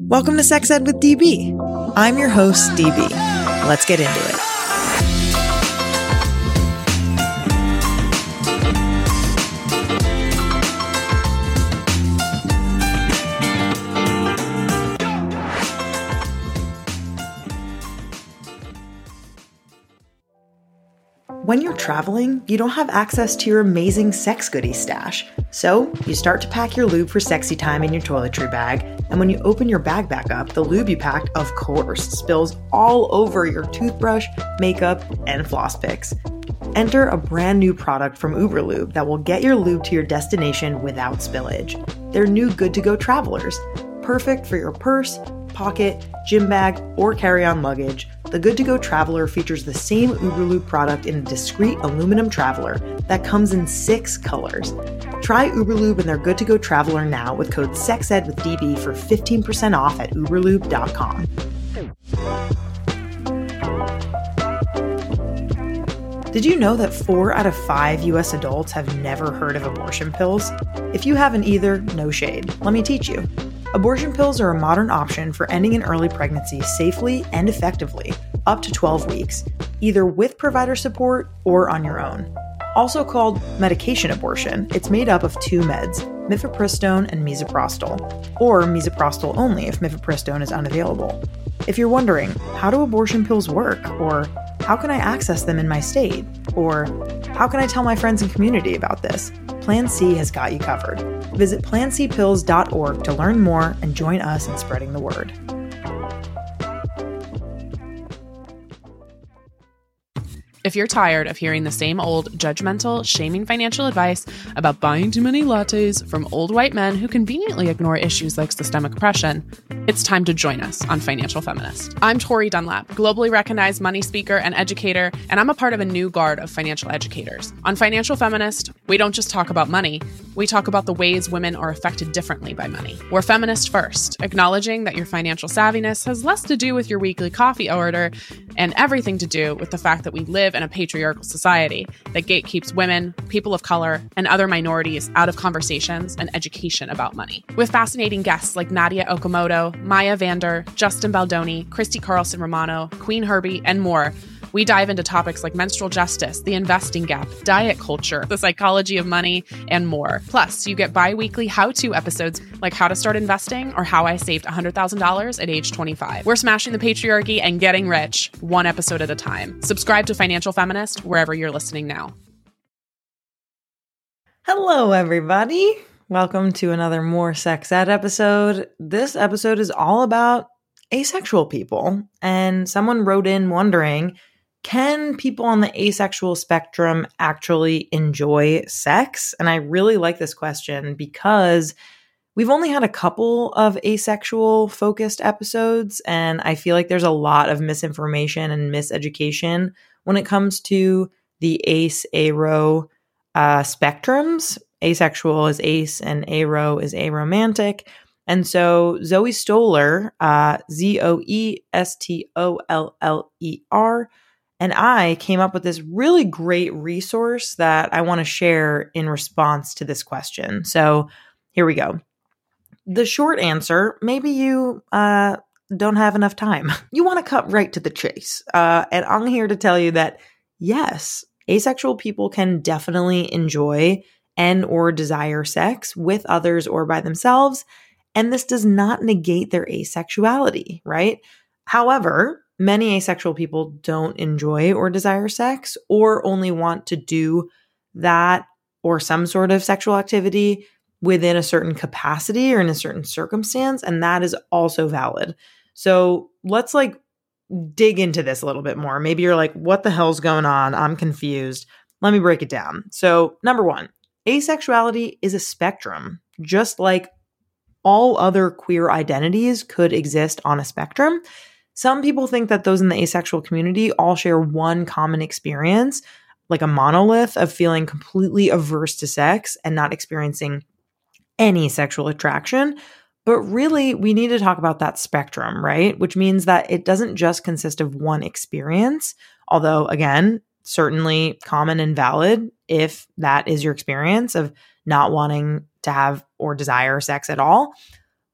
Welcome to Sex Ed with DB. I'm your host, DB. Let's get into it. When you're traveling, you don't have access to your amazing sex goodie stash. So, you start to pack your lube for sexy time in your toiletry bag, and when you open your bag back up, the lube you packed, of course, spills all over your toothbrush, makeup, and floss picks. Enter a brand new product from Uberlube that will get your lube to your destination without spillage. They're new good to go travelers, perfect for your purse, pocket, gym bag, or carry on luggage. The Good to Go Traveler features the same Uberlube product in a discreet aluminum traveler that comes in six colors. Try Uberlube and their Good to Go Traveler now with code SEXED with DB for 15% off at uberlube.com. Did you know that four out of five US adults have never heard of abortion pills? If you haven't either, no shade. Let me teach you. Abortion pills are a modern option for ending an early pregnancy safely and effectively, up to 12 weeks, either with provider support or on your own. Also called medication abortion, it's made up of two meds, mifepristone and misoprostol, or misoprostol only if mifepristone is unavailable. If you're wondering, how do abortion pills work? Or how can I access them in my state? Or how can I tell my friends and community about this? Plan C has got you covered. Visit plancpills.org to learn more and join us in spreading the word. If you're tired of hearing the same old judgmental, shaming financial advice about buying too many lattes from old white men who conveniently ignore issues like systemic oppression, it's time to join us on Financial Feminist. I'm Tori Dunlap, globally recognized money speaker and educator, and I'm a part of a new guard of financial educators. On Financial Feminist, we don't just talk about money, we talk about the ways women are affected differently by money. We're feminist first, acknowledging that your financial savviness has less to do with your weekly coffee order and everything to do with the fact that we live in a patriarchal society that gatekeeps women, people of color, and other minorities out of conversations and education about money. With fascinating guests like Nadya Okamoto, Maya Vander, Justin Baldoni, Christy Carlson Romano, Queen Herbie, and more. We dive into topics like menstrual justice, the investing gap, diet culture, the psychology of money, and more. Plus, you get bi weekly how to episodes like how to start investing or how I saved $100,000 at age 25. We're smashing the patriarchy and getting rich, one episode at a time. Subscribe to Financial Feminist wherever you're listening now. Hello, everybody. Welcome to another More Sex Ed episode. This episode is all about asexual people. And someone wrote in wondering can people on the asexual spectrum actually enjoy sex? And I really like this question because we've only had a couple of asexual focused episodes, and I feel like there's a lot of misinformation and miseducation when it comes to the ace aro uh, spectrums. Asexual is ace, and aro is aromantic. And so Zoe Stoller, uh, Z O E S T O L L E R, and I came up with this really great resource that I want to share in response to this question. So here we go. The short answer maybe you uh, don't have enough time. You want to cut right to the chase. Uh, and I'm here to tell you that yes, asexual people can definitely enjoy and or desire sex with others or by themselves and this does not negate their asexuality right however many asexual people don't enjoy or desire sex or only want to do that or some sort of sexual activity within a certain capacity or in a certain circumstance and that is also valid. So let's like dig into this a little bit more. Maybe you're like what the hell's going on? I'm confused. Let me break it down. So number one asexuality is a spectrum just like all other queer identities could exist on a spectrum some people think that those in the asexual community all share one common experience, like a monolith of feeling completely averse to sex and not experiencing any sexual attraction. But really, we need to talk about that spectrum, right? Which means that it doesn't just consist of one experience, although, again, certainly common and valid if that is your experience of not wanting to have or desire sex at all.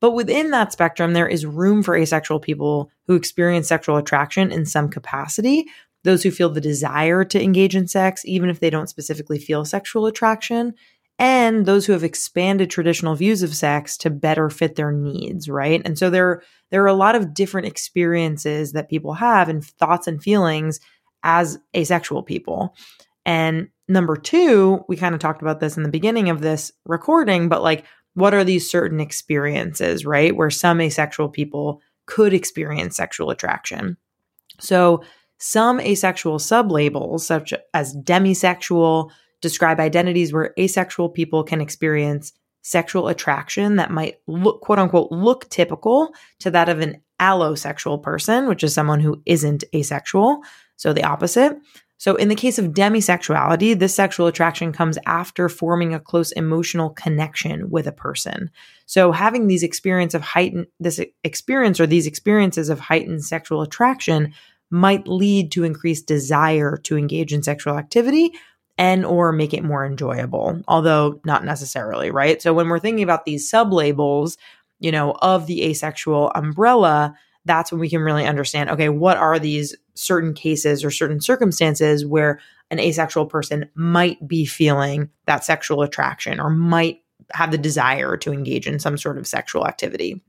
But within that spectrum, there is room for asexual people who experience sexual attraction in some capacity, those who feel the desire to engage in sex, even if they don't specifically feel sexual attraction, and those who have expanded traditional views of sex to better fit their needs, right? And so there, there are a lot of different experiences that people have and thoughts and feelings as asexual people. And number two, we kind of talked about this in the beginning of this recording, but like, what are these certain experiences, right? Where some asexual people could experience sexual attraction. So, some asexual sublabels, such as demisexual, describe identities where asexual people can experience sexual attraction that might look, quote unquote, look typical to that of an allosexual person, which is someone who isn't asexual. So the opposite. So in the case of demisexuality, this sexual attraction comes after forming a close emotional connection with a person. So having these experience of heightened this experience or these experiences of heightened sexual attraction might lead to increased desire to engage in sexual activity and or make it more enjoyable, although not necessarily, right? So when we're thinking about these sub-labels, you know, of the asexual umbrella, that's when we can really understand, okay, what are these certain cases or certain circumstances where an asexual person might be feeling that sexual attraction or might have the desire to engage in some sort of sexual activity.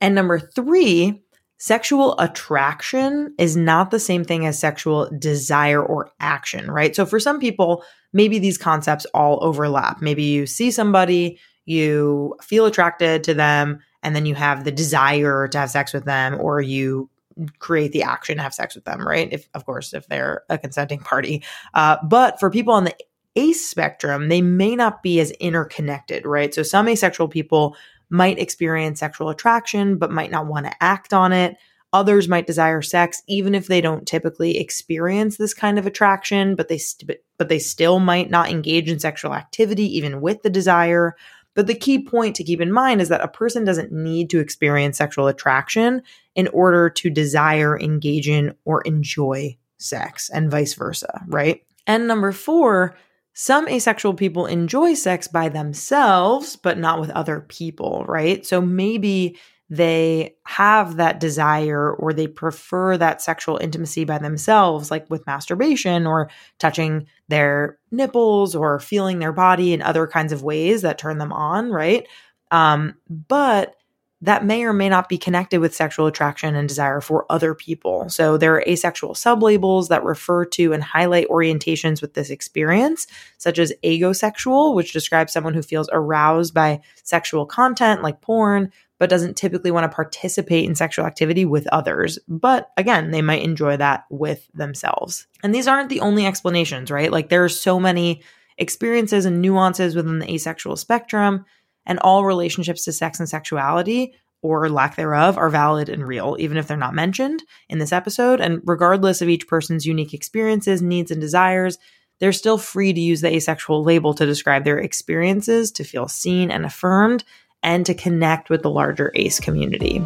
And number three, sexual attraction is not the same thing as sexual desire or action, right? So for some people, maybe these concepts all overlap. Maybe you see somebody, you feel attracted to them, and then you have the desire to have sex with them, or you create the action to have sex with them, right? If, of course, if they're a consenting party. Uh, but for people on the ace spectrum, they may not be as interconnected, right? So some asexual people might experience sexual attraction, but might not want to act on it. Others might desire sex even if they don't typically experience this kind of attraction, but they st- but they still might not engage in sexual activity even with the desire. But the key point to keep in mind is that a person doesn't need to experience sexual attraction in order to desire, engage in, or enjoy sex, and vice versa, right? And number four, some asexual people enjoy sex by themselves, but not with other people, right? So maybe they have that desire or they prefer that sexual intimacy by themselves, like with masturbation or touching their nipples or feeling their body in other kinds of ways that turn them on, right? Um, but that may or may not be connected with sexual attraction and desire for other people. So there are asexual sublabels that refer to and highlight orientations with this experience, such as aegosexual, which describes someone who feels aroused by sexual content like porn, but doesn't typically want to participate in sexual activity with others. But again, they might enjoy that with themselves. And these aren't the only explanations, right? Like there are so many experiences and nuances within the asexual spectrum and all relationships to sex and sexuality or lack thereof are valid and real, even if they're not mentioned in this episode. And regardless of each person's unique experiences, needs, and desires, they're still free to use the asexual label to describe their experiences, to feel seen and affirmed, and to connect with the larger ACE community.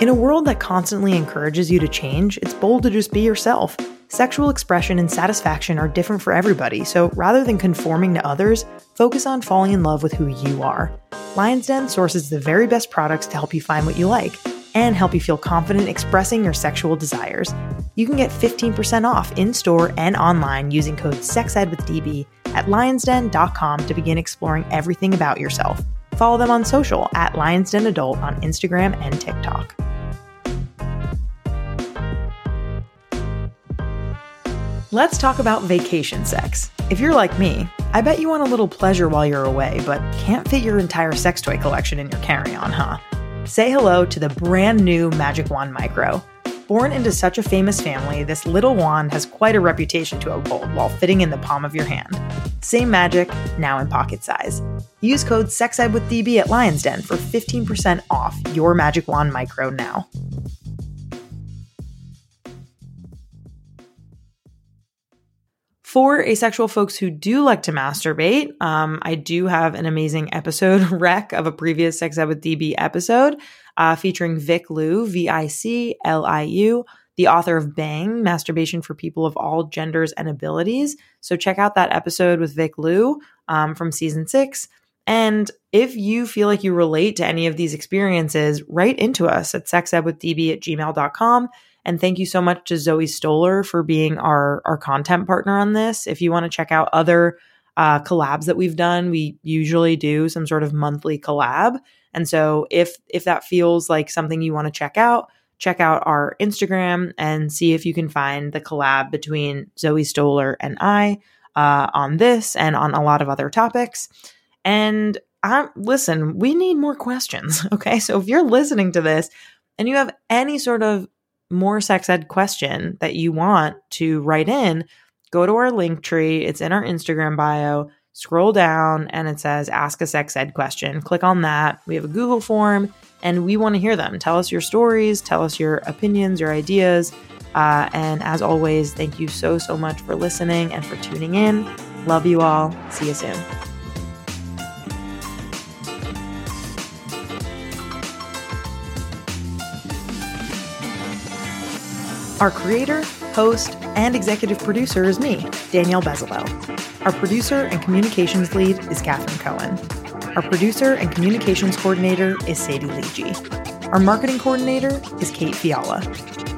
In a world that constantly encourages you to change, it's bold to just be yourself. Sexual expression and satisfaction are different for everybody, so rather than conforming to others, focus on falling in love with who you are. Lion's Den sources the very best products to help you find what you like and help you feel confident expressing your sexual desires. You can get 15% off in store and online using code SEXEDWITHDB at lionsden.com to begin exploring everything about yourself. Follow them on social at Lions Den Adult on Instagram and TikTok. Let's talk about vacation sex. If you're like me, I bet you want a little pleasure while you're away, but can't fit your entire sex toy collection in your carry on, huh? Say hello to the brand new Magic Wand Micro. Born into such a famous family, this little wand has quite a reputation to uphold while fitting in the palm of your hand. Same magic, now in pocket size. Use code SEXEDWITHDB at Lions Den for 15% off your Magic Wand Micro now. For asexual folks who do like to masturbate, um, I do have an amazing episode rec of a previous Sex Ed with DB episode uh, featuring Vic Liu, V I C L I U, the author of Bang, Masturbation for People of All Genders and Abilities. So check out that episode with Vic Liu um, from season six. And if you feel like you relate to any of these experiences, write into us at sexedwithdb at gmail.com. And thank you so much to Zoe Stoller for being our, our content partner on this. If you want to check out other uh, collabs that we've done, we usually do some sort of monthly collab. And so if if that feels like something you want to check out, check out our Instagram and see if you can find the collab between Zoe Stoller and I uh, on this and on a lot of other topics. And I, listen, we need more questions. Okay. So if you're listening to this and you have any sort of more sex ed question that you want to write in, go to our link tree. It's in our Instagram bio. Scroll down and it says ask a sex ed question. Click on that. We have a Google form and we want to hear them. Tell us your stories, tell us your opinions, your ideas. Uh, and as always, thank you so, so much for listening and for tuning in. Love you all. See you soon. Our creator, host, and executive producer is me, Danielle Bezalel. Our producer and communications lead is Cathren Cohen. Our producer and communications coordinator is Sadie Leegee. Our marketing coordinator is Kate Fiala.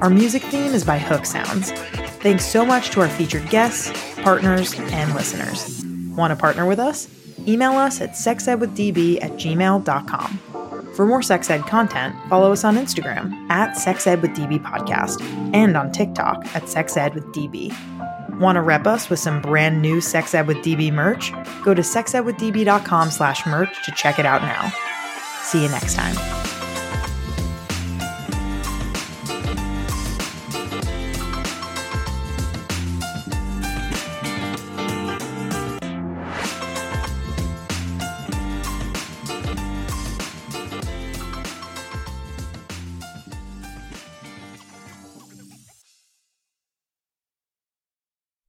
Our music theme is by Hook Sounds. Thanks so much to our featured guests, partners, and listeners. Want to partner with us? Email us at sexedwithdb at gmail.com. For more sex ed content, follow us on Instagram at sexedwithdb podcast and on TikTok at sexedwithdb. Want to rep us with some brand new Sex Ed with DB merch? Go to sexedwithdb.com slash merch to check it out now. See you next time.